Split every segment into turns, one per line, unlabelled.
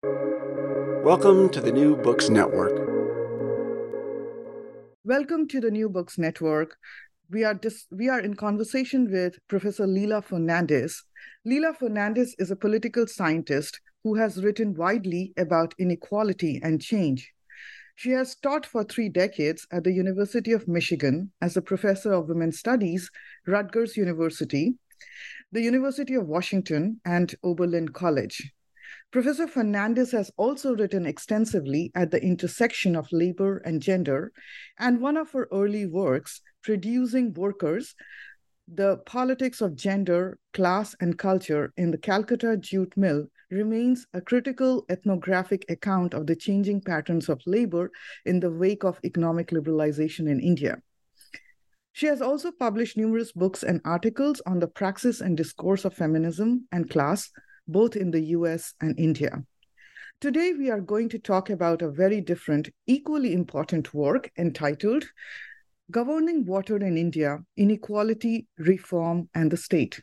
Welcome to the New Books Network.
Welcome to the New Books Network. We are dis- we are in conversation with Professor Leela Fernandes. Leela Fernandes is a political scientist who has written widely about inequality and change. She has taught for three decades at the University of Michigan as a professor of women's studies, Rutgers University, the University of Washington, and Oberlin College. Professor Fernandes has also written extensively at the intersection of labor and gender, and one of her early works, Producing Workers, the politics of gender, class, and culture in the Calcutta jute mill remains a critical ethnographic account of the changing patterns of labor in the wake of economic liberalization in India. She has also published numerous books and articles on the praxis and discourse of feminism and class, both in the US and India. Today, we are going to talk about a very different, equally important work entitled Governing Water in India Inequality, Reform, and the State.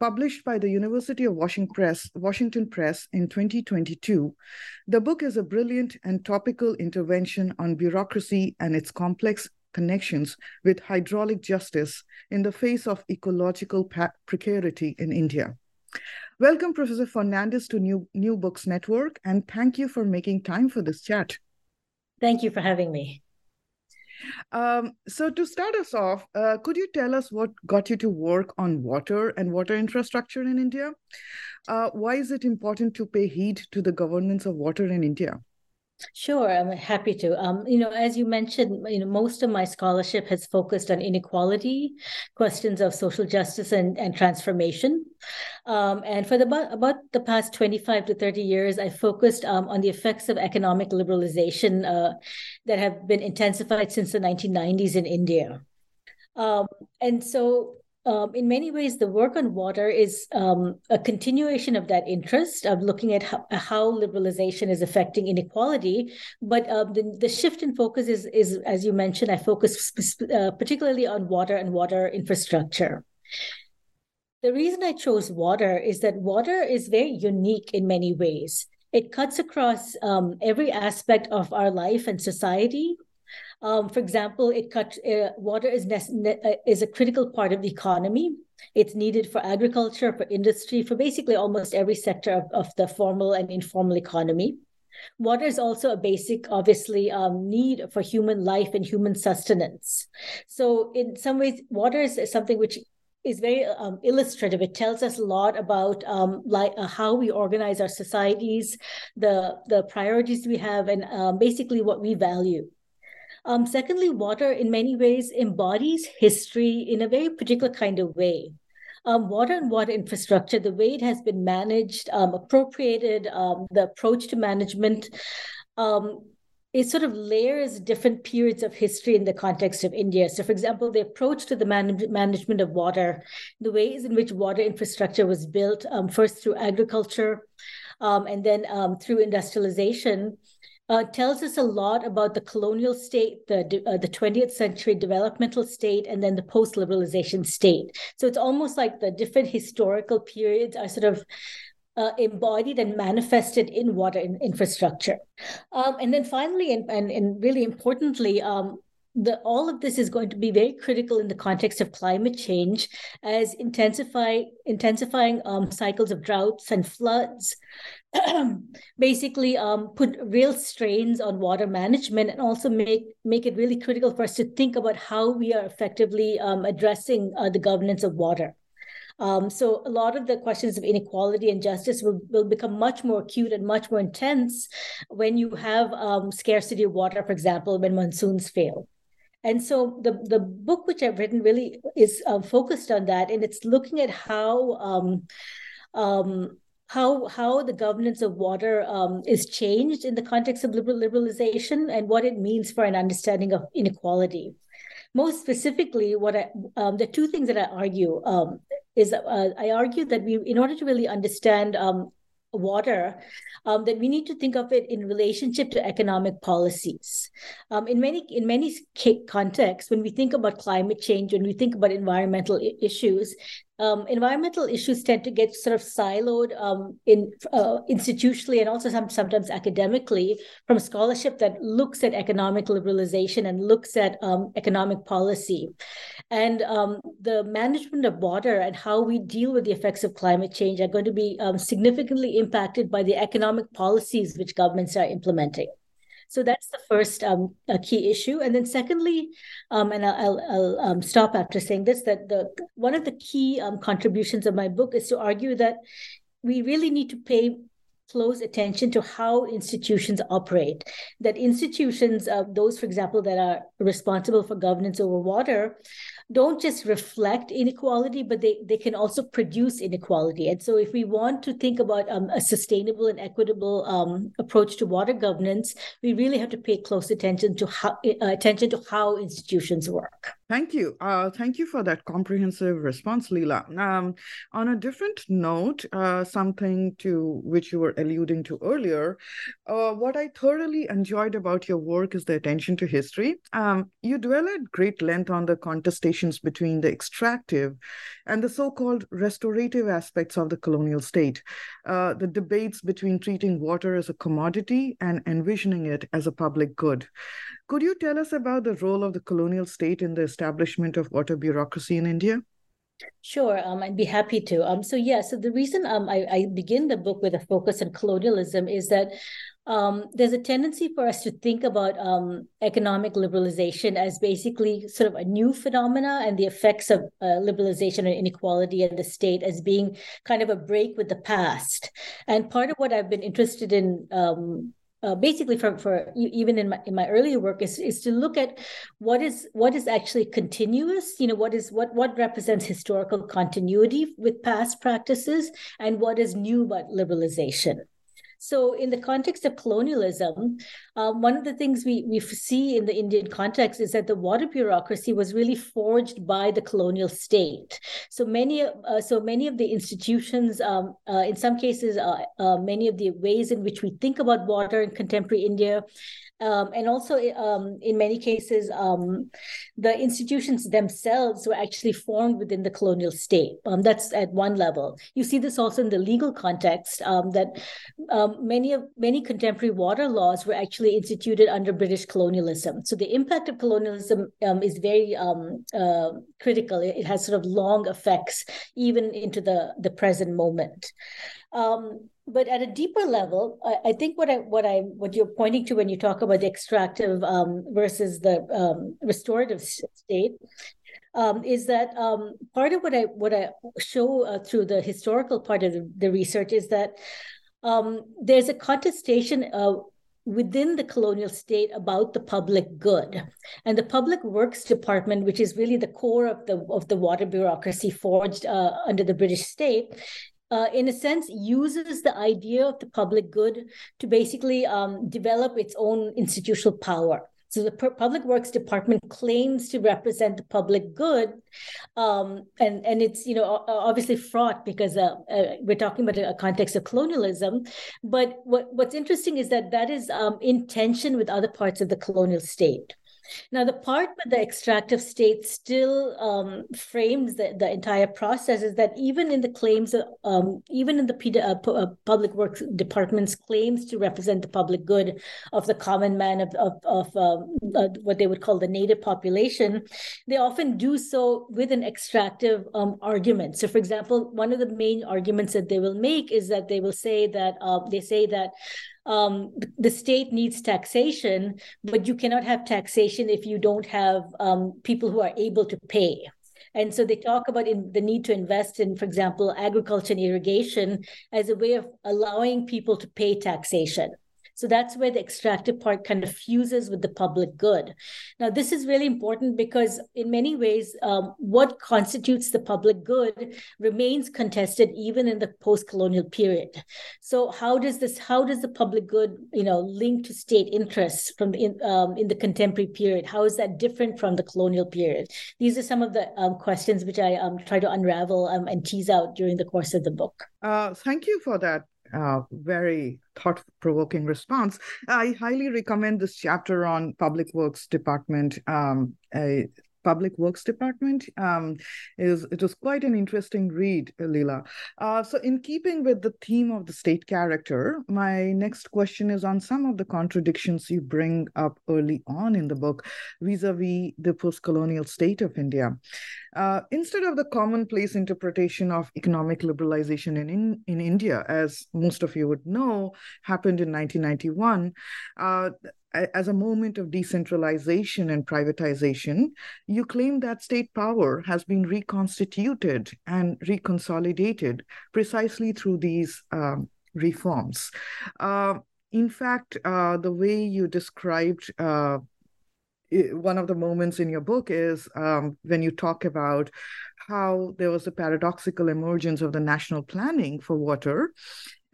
Published by the University of Washington Press, Washington Press in 2022, the book is a brilliant and topical intervention on bureaucracy and its complex connections with hydraulic justice in the face of ecological precarity in India. Welcome, Professor Fernandes, to New, New Books Network, and thank you for making time for this chat.
Thank you for having me.
Um, so, to start us off, uh, could you tell us what got you to work on water and water infrastructure in India? Uh, why is it important to pay heed to the governance of water in India?
Sure, I'm happy to. Um, you know, as you mentioned, you know, most of my scholarship has focused on inequality, questions of social justice and, and transformation. Um, and for the about the past 25 to 30 years, I focused um, on the effects of economic liberalization uh, that have been intensified since the 1990s in India. Um, and so um, in many ways, the work on water is um, a continuation of that interest of looking at how, how liberalization is affecting inequality. But uh, the, the shift in focus is, is, as you mentioned, I focus uh, particularly on water and water infrastructure. The reason I chose water is that water is very unique in many ways. It cuts across um, every aspect of our life and society um, for example, it cut, uh, water is, ne- uh, is a critical part of the economy. It's needed for agriculture, for industry, for basically almost every sector of, of the formal and informal economy. Water is also a basic, obviously, um, need for human life and human sustenance. So, in some ways, water is something which is very um, illustrative. It tells us a lot about um, like uh, how we organize our societies, the the priorities we have, and um, basically what we value. Um, secondly, water in many ways embodies history in a very particular kind of way. Um, water and water infrastructure, the way it has been managed, um, appropriated, um, the approach to management, um, it sort of layers different periods of history in the context of India. So, for example, the approach to the man- management of water, the ways in which water infrastructure was built, um, first through agriculture um, and then um, through industrialization, uh, tells us a lot about the colonial state, the uh, the 20th century developmental state, and then the post liberalization state. So it's almost like the different historical periods are sort of uh, embodied and manifested in water in infrastructure. Um, and then finally, and, and, and really importantly, um, the, all of this is going to be very critical in the context of climate change as intensify intensifying um, cycles of droughts and floods basically um, put real strains on water management and also make make it really critical for us to think about how we are effectively um, addressing uh, the governance of water. Um, so a lot of the questions of inequality and justice will, will become much more acute and much more intense when you have um, scarcity of water, for example, when monsoons fail. And so the, the book which I've written really is uh, focused on that, and it's looking at how um, um, how how the governance of water um, is changed in the context of liberal liberalization and what it means for an understanding of inequality. Most specifically, what I, um, the two things that I argue um, is uh, I argue that we, in order to really understand um, water, um, that we need to think of it in relationship to economic policies. Um, in many in many contexts, when we think about climate change, when we think about environmental I- issues, um, environmental issues tend to get sort of siloed um, in uh, institutionally and also some, sometimes academically from scholarship that looks at economic liberalization and looks at um, economic policy. And um, the management of water and how we deal with the effects of climate change are going to be um, significantly impacted by the economic policies which governments are implementing. So that's the first um, key issue. And then secondly, um, and I'll, I'll um, stop after saying this, that the one of the key um, contributions of my book is to argue that we really need to pay close attention to how institutions operate. That institutions, uh, those, for example, that are responsible for governance over water, don't just reflect inequality, but they, they can also produce inequality. And so, if we want to think about um, a sustainable and equitable um, approach to water governance, we really have to pay close attention to how uh, attention to how institutions work.
Thank you. Uh, thank you for that comprehensive response, Leela. Um, on a different note, uh, something to which you were alluding to earlier, uh, what I thoroughly enjoyed about your work is the attention to history. Um, you dwell at great length on the contestations between the extractive and the so called restorative aspects of the colonial state, uh, the debates between treating water as a commodity and envisioning it as a public good. Could you tell us about the role of the colonial state in the establishment of water bureaucracy in India?
Sure, um, I'd be happy to. Um, so yeah, so the reason um, I, I begin the book with a focus on colonialism is that um, there's a tendency for us to think about um, economic liberalization as basically sort of a new phenomena and the effects of uh, liberalization and inequality in the state as being kind of a break with the past. And part of what I've been interested in um, uh, basically for, for even in my in my earlier work is is to look at what is what is actually continuous you know what is what what represents historical continuity with past practices and what is new about liberalization so, in the context of colonialism, um, one of the things we, we see in the Indian context is that the water bureaucracy was really forged by the colonial state. So many, uh, so many of the institutions, um, uh, in some cases, uh, uh many of the ways in which we think about water in contemporary India um, and also, um, in many cases, um, the institutions themselves were actually formed within the colonial state. Um, that's at one level. You see this also in the legal context um, that um, many of many contemporary water laws were actually instituted under British colonialism. So the impact of colonialism is very uh, critical. It, it, has sort of long effects even into the the present moment. Um, but at a deeper level, I, I, think what I what I what you're pointing to when you talk about the extractive um, versus the um, restorative state um, is that um, part of what I what I show uh, through the historical part of the, the research is that um, there's a contestation uh, within the colonial state about the public good. And the public works department which is really the core of the of the water bureaucracy forged uh, under the british state uh, in a sense, uses the idea of the public good to basically um, develop its own institutional power. So the Public Works Department claims to represent the public good, um, and and it's you know obviously fraught because uh, uh, we're talking about a, context of colonialism. But what what's interesting is that that is um, in tension with other parts of the colonial state. Now, the part where the extractive state still um, frames the, the entire process is that even in the claims, um, even in the uh, uh, public works department's claims to represent the public good of the common man of, of, of um, uh, what they would call the native population, they often do so with an extractive um, argument. So, for example, one of the main arguments that they will make is that they will say that uh, they say that um, the state needs taxation, but you cannot have taxation if you don't have um, people who are able to pay. And so they talk about in the need to invest in, for example, agriculture and irrigation as a way of allowing people to pay taxation. So that's where the extractive part kind of fuses with the public good. Now, this is really important because, in many ways, um, what constitutes the public good remains contested even in the post-colonial period. So, how does this? How does the public good, you know, link to state interests from in um, in the contemporary period? How is that different from the colonial period? These are some of the um, questions which I um, try to unravel um, and tease out during the course of the book.
Uh, thank you for that very thought provoking response. I highly recommend this chapter on Public Works Department. Um, Public Works Department. Um, is it was quite an interesting read, Leela. Uh, so, in keeping with the theme of the state character, my next question is on some of the contradictions you bring up early on in the book vis-a-vis the post-colonial state of India. Uh, instead of the commonplace interpretation of economic liberalization in, in, in India, as most of you would know, happened in 1991, uh, as a moment of decentralization and privatization, you claim that state power has been reconstituted and reconsolidated precisely through these um, reforms. Uh, in fact, uh, the way you described uh, one of the moments in your book is um, when you talk about how there was a paradoxical emergence of the national planning for water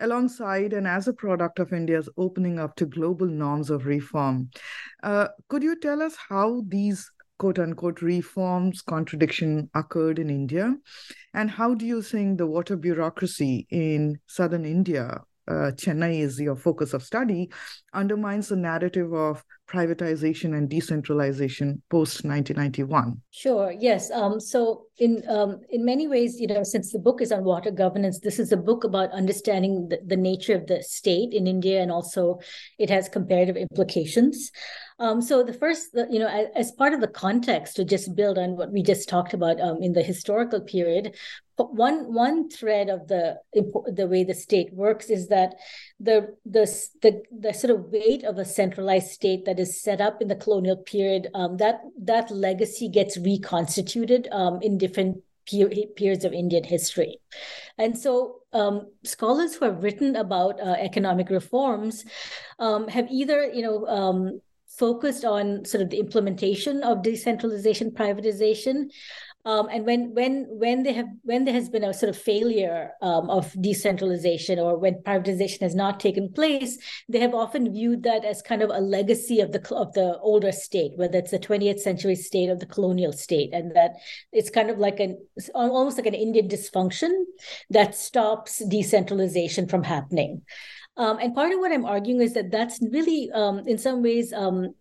alongside and as a product of India's opening up to global norms of reform. Uh, could you tell us how these quote unquote reforms contradiction occurred in India? And how do you think the water bureaucracy in southern India, uh, Chennai is your focus of study, undermines the narrative of privatization and decentralization post 1991
sure yes um, so in um, in many ways you know since the book is on water governance this is a book about understanding the, the nature of the state in india and also it has comparative implications. Um, so the first, you know, as, as, part of the context to just build on what we just talked about um, in the historical period, one one thread of the the way the state works is that the the the, the sort of weight of a centralized state that is set up in the colonial period um, that that legacy gets reconstituted um, in different periods of Indian history. And so um, scholars who have written about uh, economic reforms um, have either, you know, um, focused on sort of the implementation of decentralization privatization um, and when when when they have when there has been a sort of failure um, of decentralization or when privatization has not taken place, they have often viewed that as kind of a legacy of the of the older state, whether it's the 20th century state or the colonial state, and that it's kind of like an almost like an Indian dysfunction that stops decentralization from happening. Um, and part of what I'm arguing is that that's really, um, in some ways, um,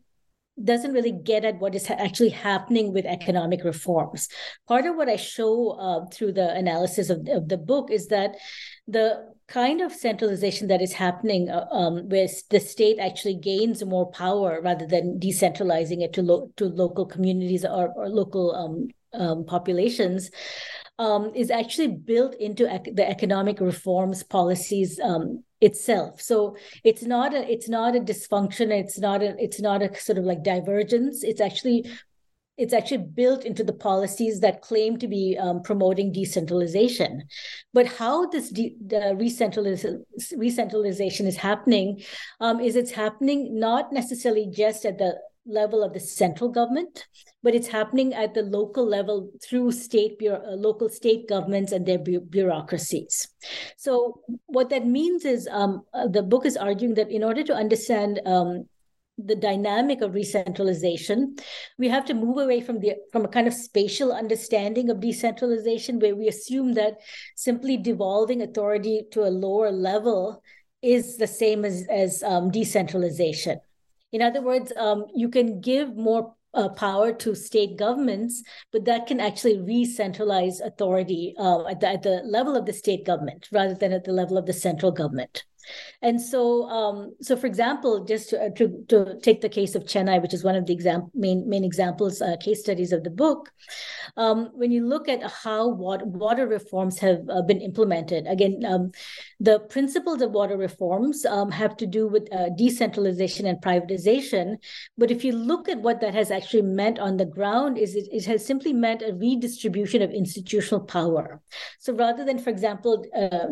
doesn't really get at what is actually happening with economic reforms. Part of what I show uh, through the analysis of, of, the book is that the kind of centralization that is happening, uh, um, where the state actually gains more power rather than decentralizing it to lo- to local communities or, or local um, um, populations, um, is actually built into ec- the economic reforms policies um, itself. So it's not a it's not a dysfunction. It's not a it's not a sort of like divergence. It's actually it's actually built into the policies that claim to be um, promoting decentralization. But how this de- the recentralization is happening um, is it's happening not necessarily just at the level of the central government, but it's happening at the local level through state uh, local state governments and their bu- bureaucracies. So what that means is um, uh, the book is arguing that in order to understand um, the dynamic of decentralization, we have to move away from the from a kind of spatial understanding of decentralization, where we assume that simply devolving authority to a lower level is the same as as um, decentralization. In other words, um, you can give more uh, power to state governments, but that can actually re-centralize authority uh, at, the, at the level of the state government rather than at the level of the central government. And so, um, so for example, just to, uh, to, to, take the case of Chennai, which is one of the exam- main main examples, uh, case studies of the book, um, when you look at how water, water reforms have uh, been implemented, again, um, the principles of water reforms um, have to do with uh, decentralization and privatization. But if you look at what that has actually meant on the ground, is it, it has simply meant a redistribution of institutional power. So rather than, for example, uh,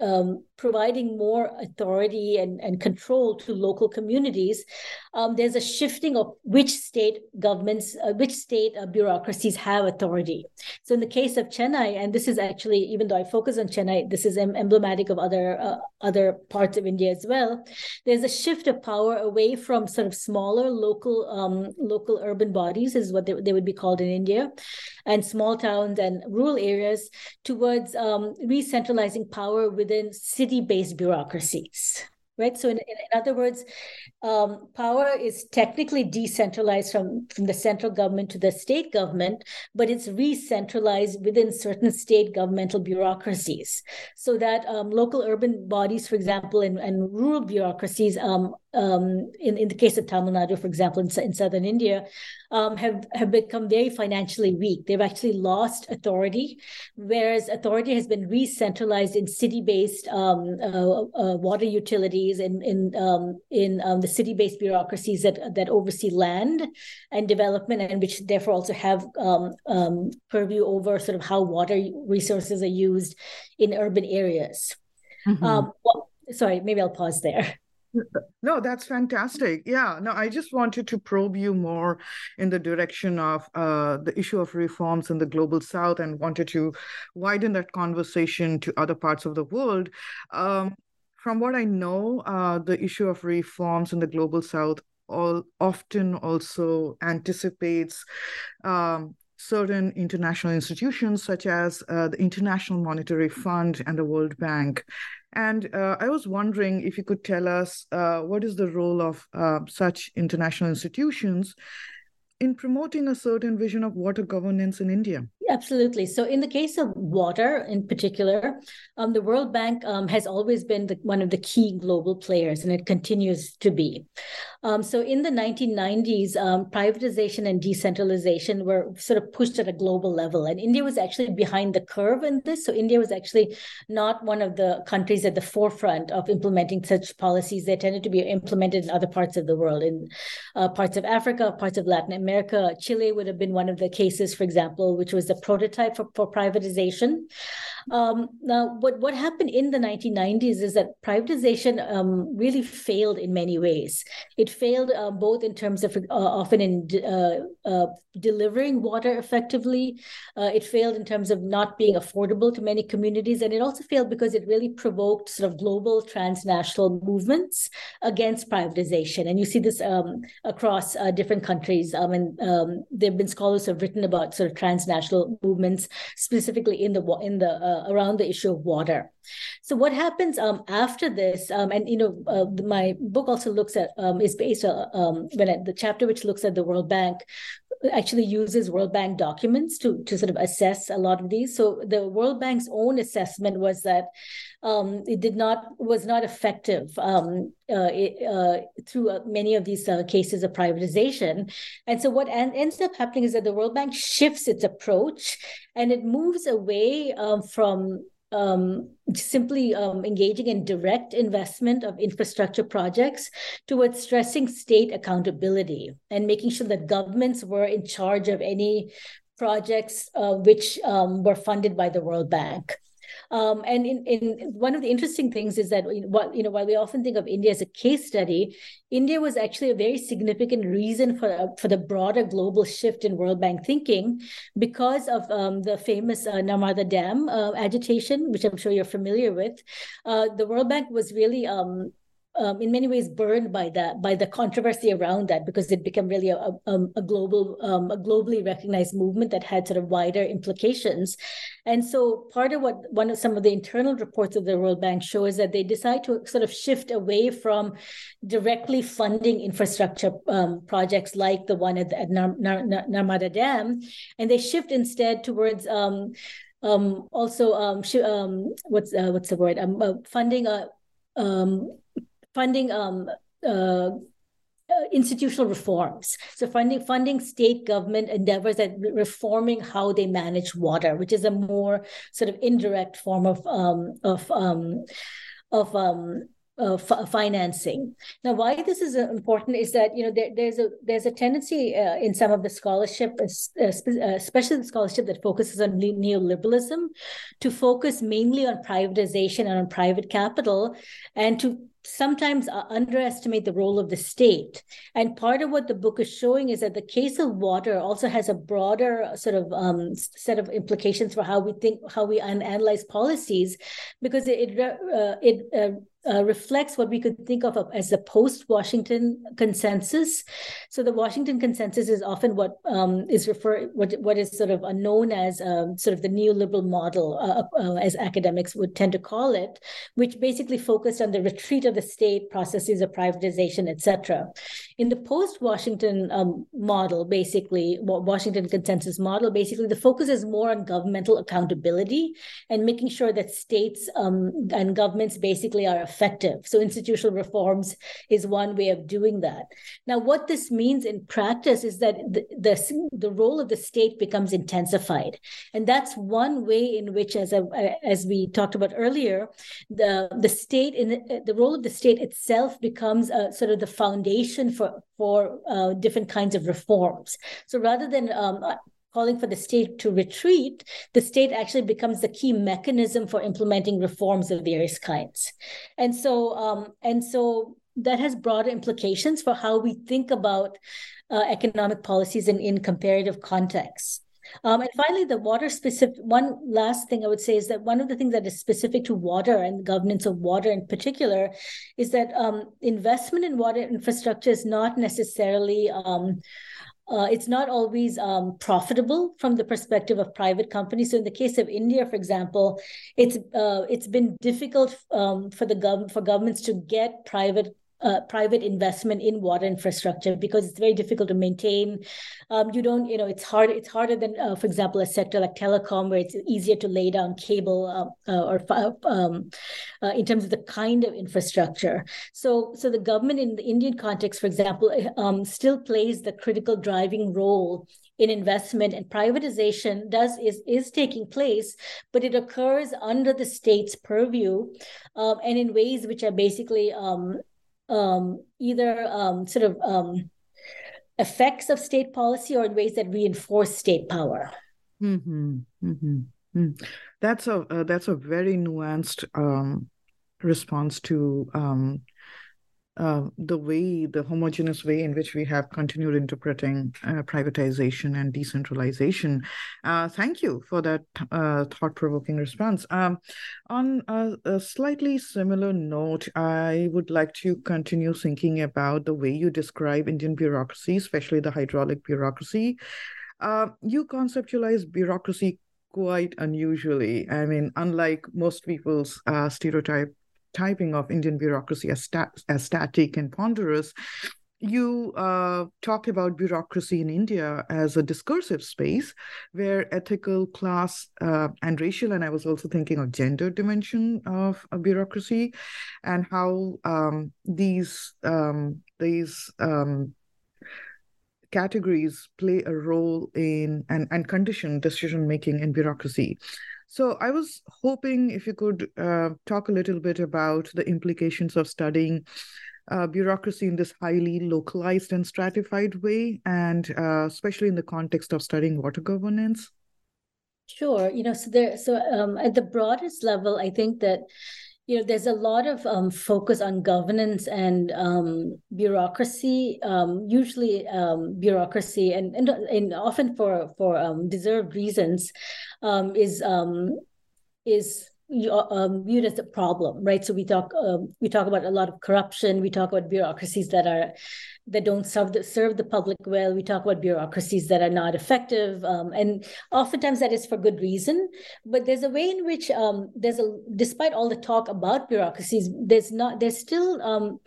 um, providing more authority and, and control to local communities, um, there's a shifting of which state governments, uh, which state uh, bureaucracies have authority. So in the case of Chennai, and this is actually, even though I focus on Chennai, this is em- emblematic of other uh, other parts of India as well. There's a shift of power away from sort of smaller local um, local urban bodies, is what they, they would be called in India, and small towns and rural areas towards um, re-centralizing power within city city based bureaucracies right? So, in, in, other words, um, power is technically decentralized from, from the central government to the state government, but it's re-centralized within certain state governmental bureaucracies. So that um, local urban bodies, for example, and, and rural bureaucracies um, um, in, in the case of Tamil Nadu, for example, in, in southern India, um, have, have become very financially weak. They've actually lost authority, whereas authority has been re-centralized in city-based um, uh, uh, water utilities and in, um, in um, the city-based bureaucracies that, that oversee land and development and which therefore also have um, um, purview over sort of how water resources are used in urban areas. Mm-hmm. Well, sorry, maybe I'll pause there.
No, that's fantastic. Yeah, no, I just wanted to probe you more in the direction of uh, the issue of reforms in the global south and wanted to widen that conversation to other parts of the world. Um, from what I know, uh, the issue of reforms in the global south all often also anticipates um, certain international institutions such as uh, the International Monetary Fund and the World Bank. And uh, I was wondering if you could tell us uh, what is the role of uh, such international institutions in promoting a certain vision of water governance in India?
Absolutely. So, in the case of water in particular, um, the World Bank um, has always been the, one of the key global players, and it continues to be. Um, so, in the 1990s, um, privatization and decentralization were sort of pushed at a global level, and India was actually behind the curve in this. So, India was actually not one of the countries at the forefront of implementing such policies. They tended to be implemented in other parts of the world, in uh, parts of Africa, parts of Latin America. Chile would have been one of the cases, for example, which was the prototype for, for privatization. Um, now, what, what happened in the 1990s is that privatization um, really failed in many ways. It failed uh, both in terms of uh, often in uh, uh delivering water effectively. Uh, it failed in terms of not being affordable to many communities, and it also failed because it really provoked sort of global transnational movements against privatization. And you see this um, across uh, different countries. I mean, um, there have been scholars who have written about sort of transnational movements, specifically in the in the uh, around the issue of water. So what happens um, after this? Um, and you know, uh, my book also looks at um, is based on uh, um, when the chapter which looks at the World Bank actually uses World Bank documents to to sort of assess a lot of these. So the World Bank's own assessment was that um, it did not was not effective um, uh, uh, through uh, many of these uh, cases of privatization. And so what en- ends up happening is that the World Bank shifts its approach and it moves away um, from um, simply um, engaging in direct investment of infrastructure projects towards stressing state accountability and making sure that governments were in charge of any projects uh, which um, were funded by the World Bank. Um, and in, in one of the interesting things is that what you know while we often think of India as a case study, India was actually a very significant reason for for the broader global shift in World Bank thinking because of um, the famous uh, Narmada Dam uh, agitation, which I'm sure you're familiar with. Uh, the World Bank was really um, um, in many ways burned by that by the controversy around that because it became really a, a, a global um, a globally recognized movement that had sort of wider implications. And so part of what one of some of the internal reports of the world bank show is that they decide to sort of shift away from directly funding infrastructure um, projects like the one at, at Nar- Nar- narmada dam and they shift instead towards um, um, also um, sh- what's uh, what's the word? Uh, funding a um, funding um, uh, uh, institutional reforms. So funding funding state government endeavors at reforming how they manage water, which is a more sort of indirect form of um, of um, of um, uh, f- financing. Now, why this is uh, important is that you know there, there's a there's a tendency uh, in some of the scholarship, uh, especially the scholarship that focuses on neoliberalism, to focus mainly on privatization and on private capital, and to sometimes uh, underestimate the role of the state. And part of what the book is showing is that the case of water also has a broader sort of um, set of implications for how we think, how we analyze policies, because it uh, it uh, uh, reflects what we could think of as the post-Washington consensus. So the Washington consensus is often what um, is referred what what is sort of known as um, sort of the neoliberal model, uh, uh, as academics would tend to call it, which basically focused on the retreat of the state, processes of privatization, etc. In the post-Washington um, model, basically Washington consensus model, basically the focus is more on governmental accountability and making sure that states um, and governments basically are effective. So institutional reforms is one way of doing that. Now, what this means in practice is that the, the, the role of the state becomes intensified. And that's one way in which, as, a, as we talked about earlier, the, the state, in the, the role of the state itself becomes a, sort of the foundation for, for uh, different kinds of reforms. So rather than um, calling for the state to retreat, the state actually becomes the key mechanism for implementing reforms of various kinds. And so, um, and so that has broader implications for how we think about uh, economic policies in, in comparative contexts. Um, and finally, the water specific one last thing I would say is that one of the things that is specific to water and governance of water in particular is that um, investment in water infrastructure is not necessarily um, uh, it's not always um, profitable from the perspective of private companies. So, in the case of India, for example, it's uh, it's been difficult um, for the gov- for governments to get private uh, private investment in water infrastructure because it's very difficult to maintain. Um, you don't, you know, it's hard. It's harder than, uh, for example, a sector like telecom, where it's easier to lay down cable uh, uh or um, uh, in terms of the kind of infrastructure. So, so the government in the Indian context, for example, um, still plays the critical driving role in investment and privatization does is is taking place but it occurs under the state's purview um, and in ways which are basically um, um, either um, sort of um, effects of state policy or in ways that reinforce state power.
Mm-hmm. Mm-hmm. Mm. That's a uh, that's a very nuanced um, response to um, uh, the way, the homogeneous way in which we have continued interpreting uh, privatization and decentralization. Uh, thank you for that uh, thought provoking response. Um, on a, a, slightly similar note, I would like to continue thinking about the way you describe Indian bureaucracy, especially the hydraulic bureaucracy. Uh, you conceptualize bureaucracy quite unusually. I mean, unlike most people's uh, stereotype typing of Indian bureaucracy as, as static and ponderous, you uh, talk about bureaucracy in India as a discursive space where ethical, class, uh, and racial, and I was also thinking of gender dimension of a bureaucracy, and how um, these um, these um, categories play a role in and, and condition decision making in bureaucracy. So I was hoping if you could uh, talk a little bit about the implications of studying uh, bureaucracy in this highly localized and stratified way, and uh, especially in the context of studying water governance.
Sure. You know, so there, so um, at the broadest level, I think that you know there's a lot of um, focus on governance and um, bureaucracy um, usually um, bureaucracy and, and, and often for for um, deserved reasons um, is is viewed as a problem right so we talk we talk about a lot of corruption we talk about bureaucracies that are that don't serve the, serve the public well. We talk about bureaucracies that are not effective, um, and oftentimes that is for good reason. But there's a way in which um, there's a, despite all the talk about bureaucracies, there's not there's still um,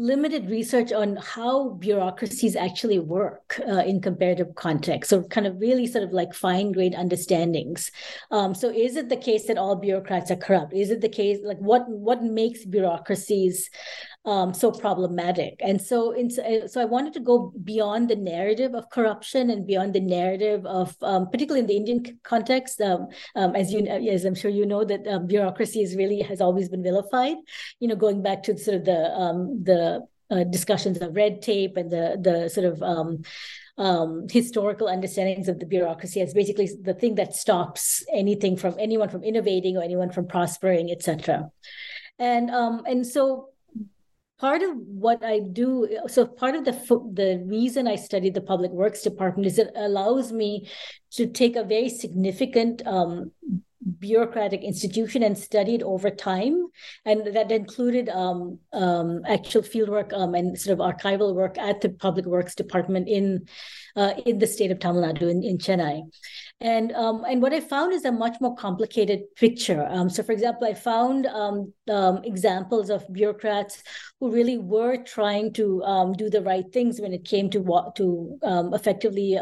limited research on how bureaucracies actually work uh, in comparative context. So, kind of really sort of like fine grained understandings. Um, so, is it the case that all bureaucrats are corrupt? Is it the case like what what makes bureaucracies um, so problematic. And so, in, so I wanted to go beyond the narrative of corruption and beyond the narrative of, um, particularly in the Indian context, um, um as you, as I'm sure you know, that um, bureaucracy is really has always been vilified. You know, going back to sort of the um, the uh, discussions of red tape and the the sort of um, um, historical understandings of the bureaucracy as basically the thing that stops anything from anyone from innovating or anyone from prospering, etc. And um, and so part of what I do, so part of the the reason I studied the public works department is it allows me to take a very significant um, bureaucratic institution and studied over time, and that included um, um, actual fieldwork um, and sort of archival work at the Public Works Department in uh, in the state of Tamil Nadu in, in Chennai. And um, and what I found is a much more complicated picture. Um, so, for example, I found um, um examples of bureaucrats who really were trying to um, do the right things when it came to to um, effectively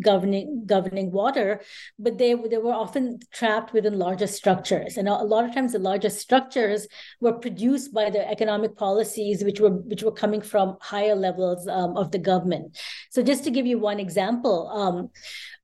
governing governing water, but they they were often trapped within larger structures, and a lot of times the larger structures were produced by the economic policies which were which were coming from higher levels of the government. So, just to give you one example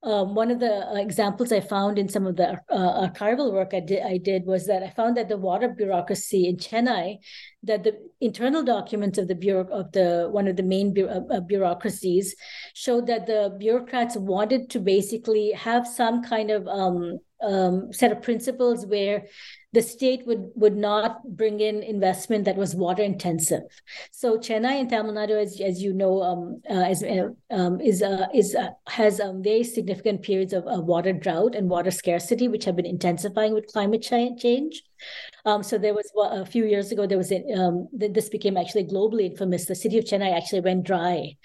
um, one of the uh, examples I found in some of the uh, archival work I did, I did was that I found that the water bureaucracy in Chennai, that the internal documents of the bureau of the one of the main bu- uh, bureaucracies showed that the bureaucrats wanted to basically have some kind of um, um, set of principles where the state would would not bring in investment that was water intensive. So Chennai and Tamil Nadu, as, as you know, um, uh, as, uh, um, is uh, is uh, has um, very significant periods of, water drought and water scarcity, which have been intensifying with climate change. Um, so there was a few years ago there was a, um, this became actually globally infamous. The city of Chennai actually went dry,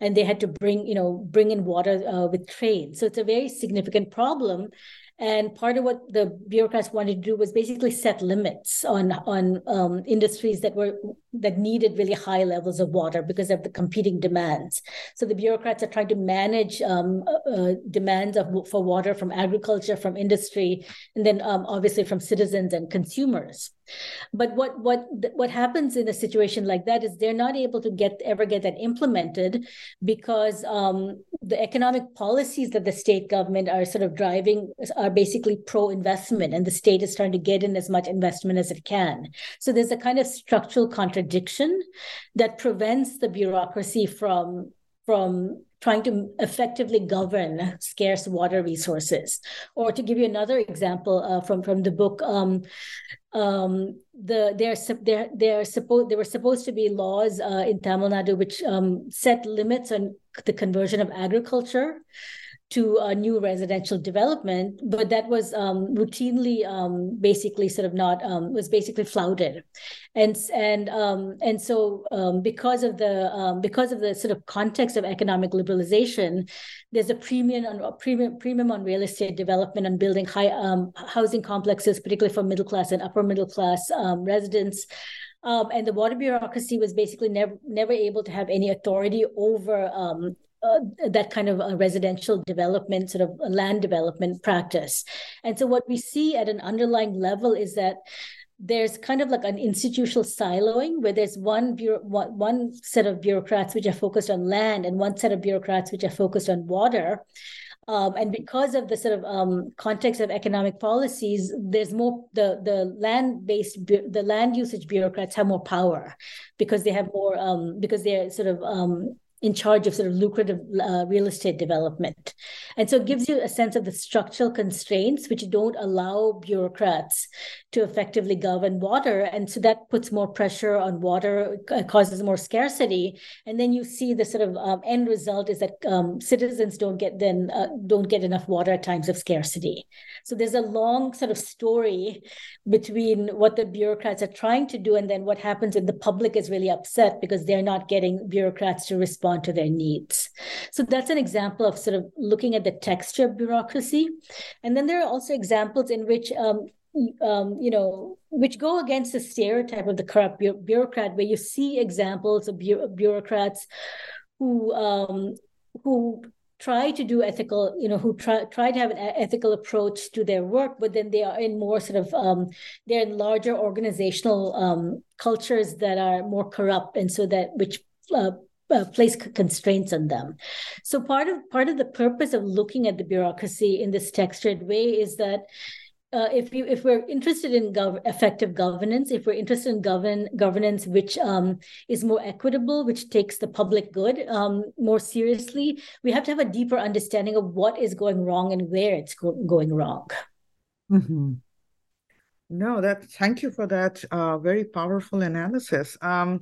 and they had to bring you know bring in water uh, with trains. So it's a very significant problem and part of what the bureaucrats wanted to do was basically set limits on on um, industries that were that needed really high levels of water because of the competing demands. So the bureaucrats are trying to manage um, uh, uh demands of, for water from agriculture, from industry, and then um, obviously from citizens and consumers. But what what what happens in a situation like that is they're not able to get ever get that implemented because um, the economic policies that the state government are sort of driving are basically pro investment, and the state is trying to get in as much investment as it can. So there's a kind of structural contradiction that prevents the bureaucracy from from trying to effectively govern scarce water resources. Or to give you another example uh, from from the book, um, um, the they're supposed there were supposed to be laws uh, in Tamil Nadu which um, set limits on the conversion of agriculture to a new residential development, but that was um, routinely um, basically sort of not um, was basically flouted, and and um, and so um, because of the um, because of the sort of context of economic liberalization, there's a premium on premium premium on real estate development and building high housing complexes, particularly for middle class and upper middle class residents. Um, and the water bureaucracy was basically never never able to have any authority over um, uh, that kind of a residential development, sort of land development practice. And so, what we see at an underlying level is that there's kind of like an institutional siloing where there's one bureau, one, one set of bureaucrats which are focused on land and one set of bureaucrats which are focused on water. Um, and because of the sort of um, context of economic policies, there's more the the land based the land usage bureaucrats have more power because they have more um, because they're sort of um, in charge of sort of lucrative uh, real estate development. And so it gives you a sense of the structural constraints which don't allow bureaucrats to effectively govern water. And so that puts more pressure on water, uh, causes more scarcity. And then you see the sort of um, end result is that um, citizens don't get then uh, don't get enough water at times of scarcity. So there's a long sort of story between what the bureaucrats are trying to do and then what happens when the public is really upset because they're not getting bureaucrats to respond respond to their needs. So that's an example of sort of looking at the texture of bureaucracy. And then there are also examples in which um, um, you know, which go against the stereotype of the corrupt bu- bureaucrat, where you see examples of bu- bureaucrats who um, who try to do ethical, you know, who try try to have an ethical approach to their work, but then they are in more sort of um, they're in larger organizational um, cultures that are more corrupt, and so that which uh, uh, place constraints on them. So part of part of the purpose of looking at the bureaucracy in this textured way is that uh, if you if we're interested in gov- effective governance, if we're interested in govern governance which um, is more equitable, which takes the public good um, more seriously, we have to have a deeper understanding of what is going wrong and where it's go- going wrong.
Mm-hmm. No, that. Thank you for that uh, very powerful analysis. Um,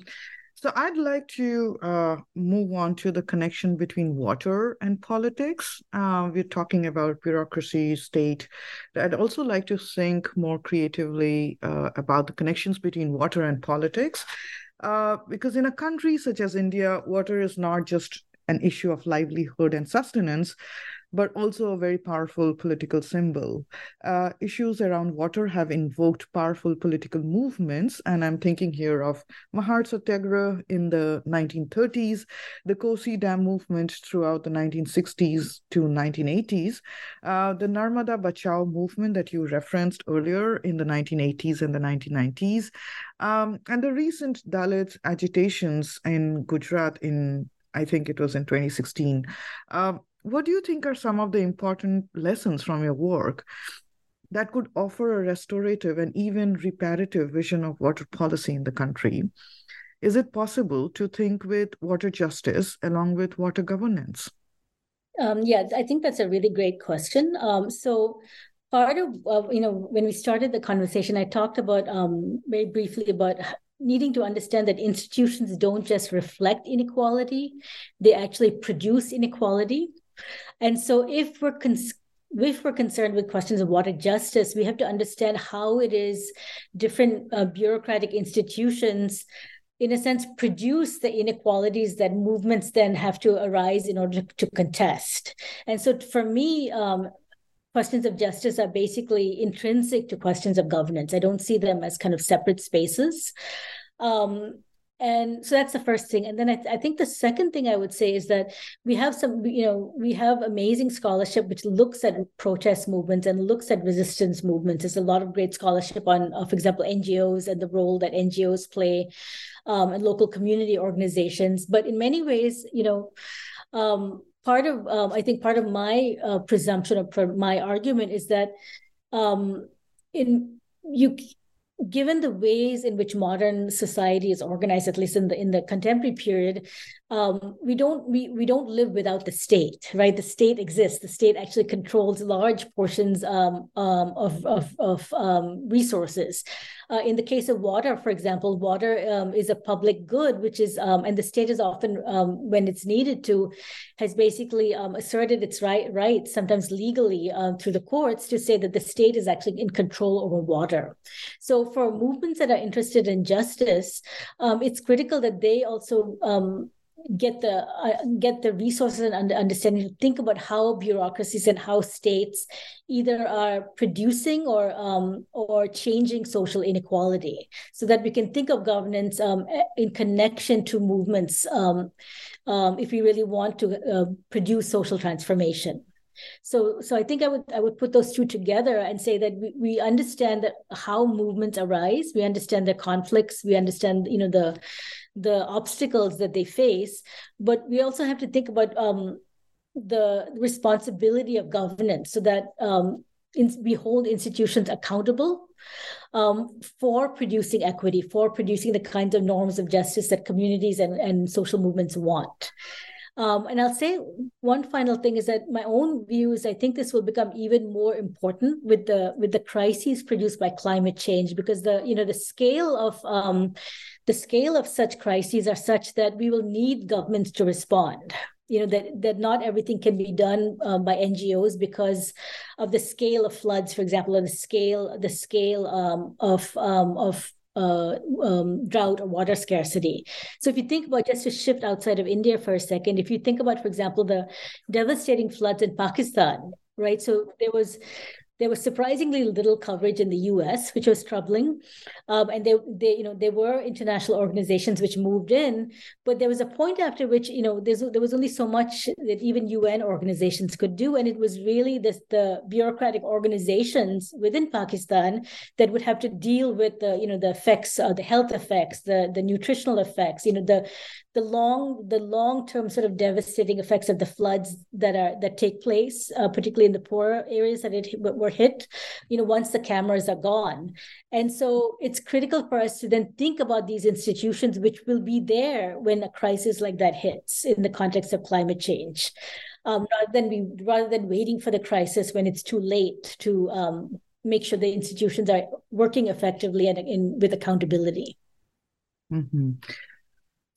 So I'd like to uh, move on to the connection between water and politics. Uh, we're talking about bureaucracy, state. I'd also like to think more creatively uh, about the connections between water and politics. Uh, because in a country such as India, water is not just an issue of livelihood and sustenance, but also a very powerful political symbol. Uh, issues around water have invoked powerful political movements, and I'm thinking here of Mahad Satyagraha in the 1930s, the Kosi Dam movement throughout the 1960s to 1980s, uh, the Narmada Bachao movement that you referenced earlier in the 1980s and the 1990s, um, and the recent Dalit agitations in Gujarat in I think it was in 2016. Um, what do you think are some of the important lessons from your work that could offer a restorative and even reparative vision of water policy in the country? Is it possible to think with water justice along with water governance?
Um, yeah, I think that's a really great question. Um, so, part of uh, you know when we started the conversation, I talked about um, very briefly about needing to understand that institutions don't just reflect inequality; they actually produce inequality. And so if we're cons- if we're concerned with questions of water justice, we have to understand how it is different uh, bureaucratic institutions, in a sense, produce the inequalities that movements then have to arise in order to contest. And so, for me, um, questions of justice are basically intrinsic to questions of governance. I don't see them as kind of separate spaces. Um, and so that's the first thing. And then I, th- I, think the second thing i would say is that we have some you know we have amazing scholarship which looks at protest movements and looks at resistance movements. There's a lot of great scholarship on uh, for example ngos and the role that ngos play um, and local community organizations. But in many ways you know um, part of um, i think part of my uh, presumption or my argument is that um, in you given the ways in which modern society is organized at least in the in the contemporary period um, we don't we, we don't live without the state right? The state exists. The state actually controls large portions um, um, of of, of um, resources. Uh, in the case of water for example water um, is a public good which is um, and the state is often when it's needed to has basically asserted its right rights sometimes legally uh, through the courts to say that the state is actually in control over water. So for movements that are interested in justice it's critical that they also get the uh, get the resources and understanding to think about how bureaucracies and how states either are producing or um, or changing social inequality. So that we can think of governance um, in connection to movements um, um if we really want to uh, produce social transformation. So so i think i would i would put those two together and say that we, we understand that how movements arise we understand the conflicts we understand you know the the obstacles that they face but we also have to think about um, the responsibility of governance so that um, in, we hold institutions accountable um, for producing equity, for producing the kinds of norms of justice that communities and, and social movements want. Um, and I'll say one final thing is that my own view is I think this will become even more important with the with the crises produced by climate change because the you know the scale of um, the scale of such crises are such that we will need governments to respond you know that that not everything can be done um, by NGOs because of the scale of floods, for example, or the scale the scale um, of um, of uh, um, drought or water scarcity. So if you think about just to shift outside of India for a second, if you think about, for example, the devastating floods in Pakistan, right? So there was there was surprisingly little coverage in the U.S., which was troubling. Um, and they, they, you know, there were international organizations which moved in, but there was a point after which, you know, there was only so much that even UN organizations could do, and it was really this, the bureaucratic organizations within Pakistan that would have to deal with the, you know, the effects, uh, the health effects, the the nutritional effects, you know, the the long the long term sort of devastating effects of the floods that are that take place, uh, particularly in the poorer areas that it were hit. You know, once the cameras are gone, and so it's critical for us to then think about these institutions which will be there when a crisis like that hits in the context of climate change. Um, rather than we rather than waiting for the crisis when it's too late to um, make sure the institutions are working effectively and in, with accountability.
Mm-hmm.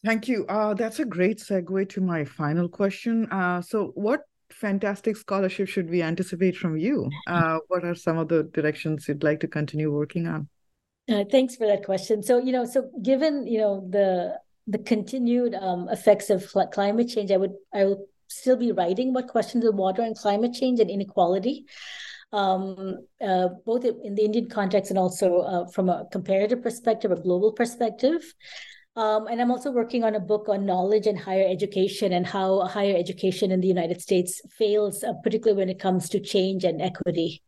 Thank you. Uh, that's a great segue to my final question. Uh, so, what fantastic scholarship should we anticipate from you? Uh, what are some of the directions you'd like to continue working on?
Uh, thanks for that question. So, you know, so given you know the the continued um, effects of climate change, I would I will still be writing about questions of water and climate change and inequality, um, uh, both in the Indian context and also uh, from a comparative perspective, a global perspective. Um, and I'm also working on a book on knowledge and higher education and how higher education in the United States fails, uh, particularly when it comes to change and equity.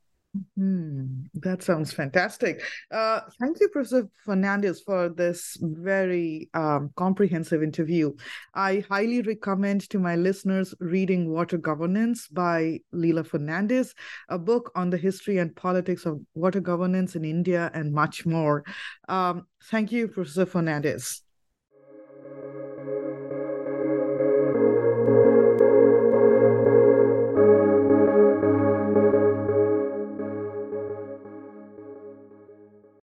Hmm, that sounds fantastic. Uh, thank you, Professor Fernandes, for this very um, comprehensive interview. I highly recommend to my listeners reading Water Governance by Leela Fernandes, a book on the history and politics of water governance in India and much more. Um, thank you, Professor Fernandes.